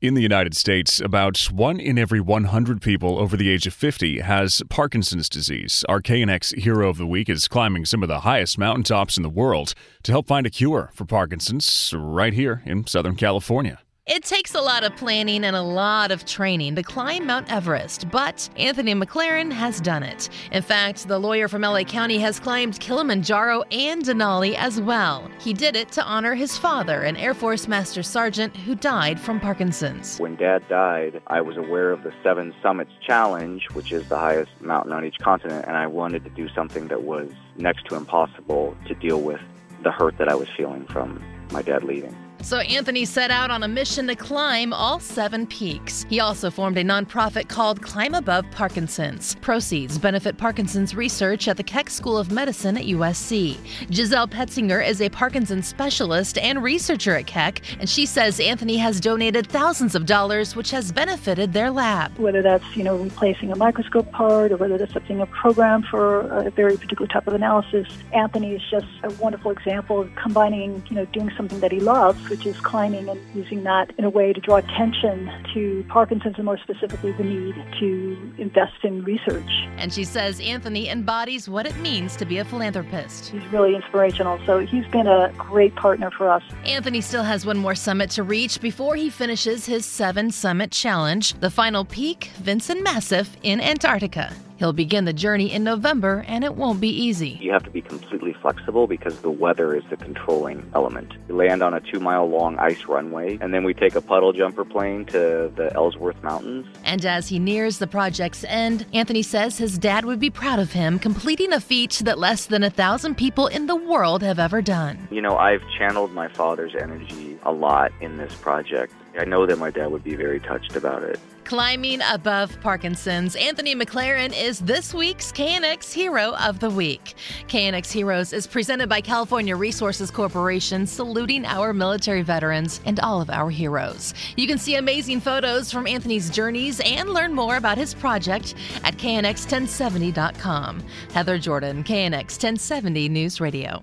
In the United States, about one in every 100 people over the age of 50 has Parkinson's disease. Our KNX Hero of the Week is climbing some of the highest mountaintops in the world to help find a cure for Parkinson's right here in Southern California. It takes a lot of planning and a lot of training to climb Mount Everest, but Anthony McClaren has done it. In fact, the lawyer from LA County has climbed Kilimanjaro and Denali as well. He did it to honor his father, an Air Force Master Sergeant who died from Parkinson's. When Dad died, I was aware of the Seven Summits Challenge, which is the highest mountain on each continent, and I wanted to do something that was next to impossible to deal with the hurt that I was feeling from my dad leaving. So Anthony set out on a mission to climb all seven peaks. He also formed a nonprofit called Climb Above Parkinson's. Proceeds benefit Parkinson's research at the Keck School of Medicine at USC. Giselle Petzinger is a Parkinson's specialist and researcher at Keck, and she says Anthony has donated thousands of dollars, which has benefited their lab. whether that's you know replacing a microscope part or whether that's something a program for a very particular type of analysis. Anthony is just a wonderful example of combining you know doing something that he loves, which is climbing, and using that in a way to draw attention to Parkinson's and more specifically the need to invest in research. And she says Anthony embodies what it means to be a philanthropist. He's really inspirational, so he's been a great partner for us. Anthony still has one more summit to reach before he finishes his seven summit challenge, the final peak, Vinson Massif, in Antarctica. He'll begin the journey in November, and it won't be easy. You have to be completely flexible because the weather is the controlling element. We land on a two mile long ice runway, and then we take a puddle jumper plane to the Ellsworth Mountains. And as he nears the project's end, Anthony says his dad would be proud of him completing a feat that less than a thousand people in the world have ever done. You know, I've channeled my father's energy a lot in this project. I know that my dad would be very touched about it. Climbing above Parkinson's, Anthony McClaren is this week's KNX Hero of the Week. KNX Heroes is presented by California Resources Corporation, saluting our military veterans and all of our heroes. You can see amazing photos from Anthony's journeys and learn more about his project at knx1070.com. Heather Jordan, KNX 1070 News Radio.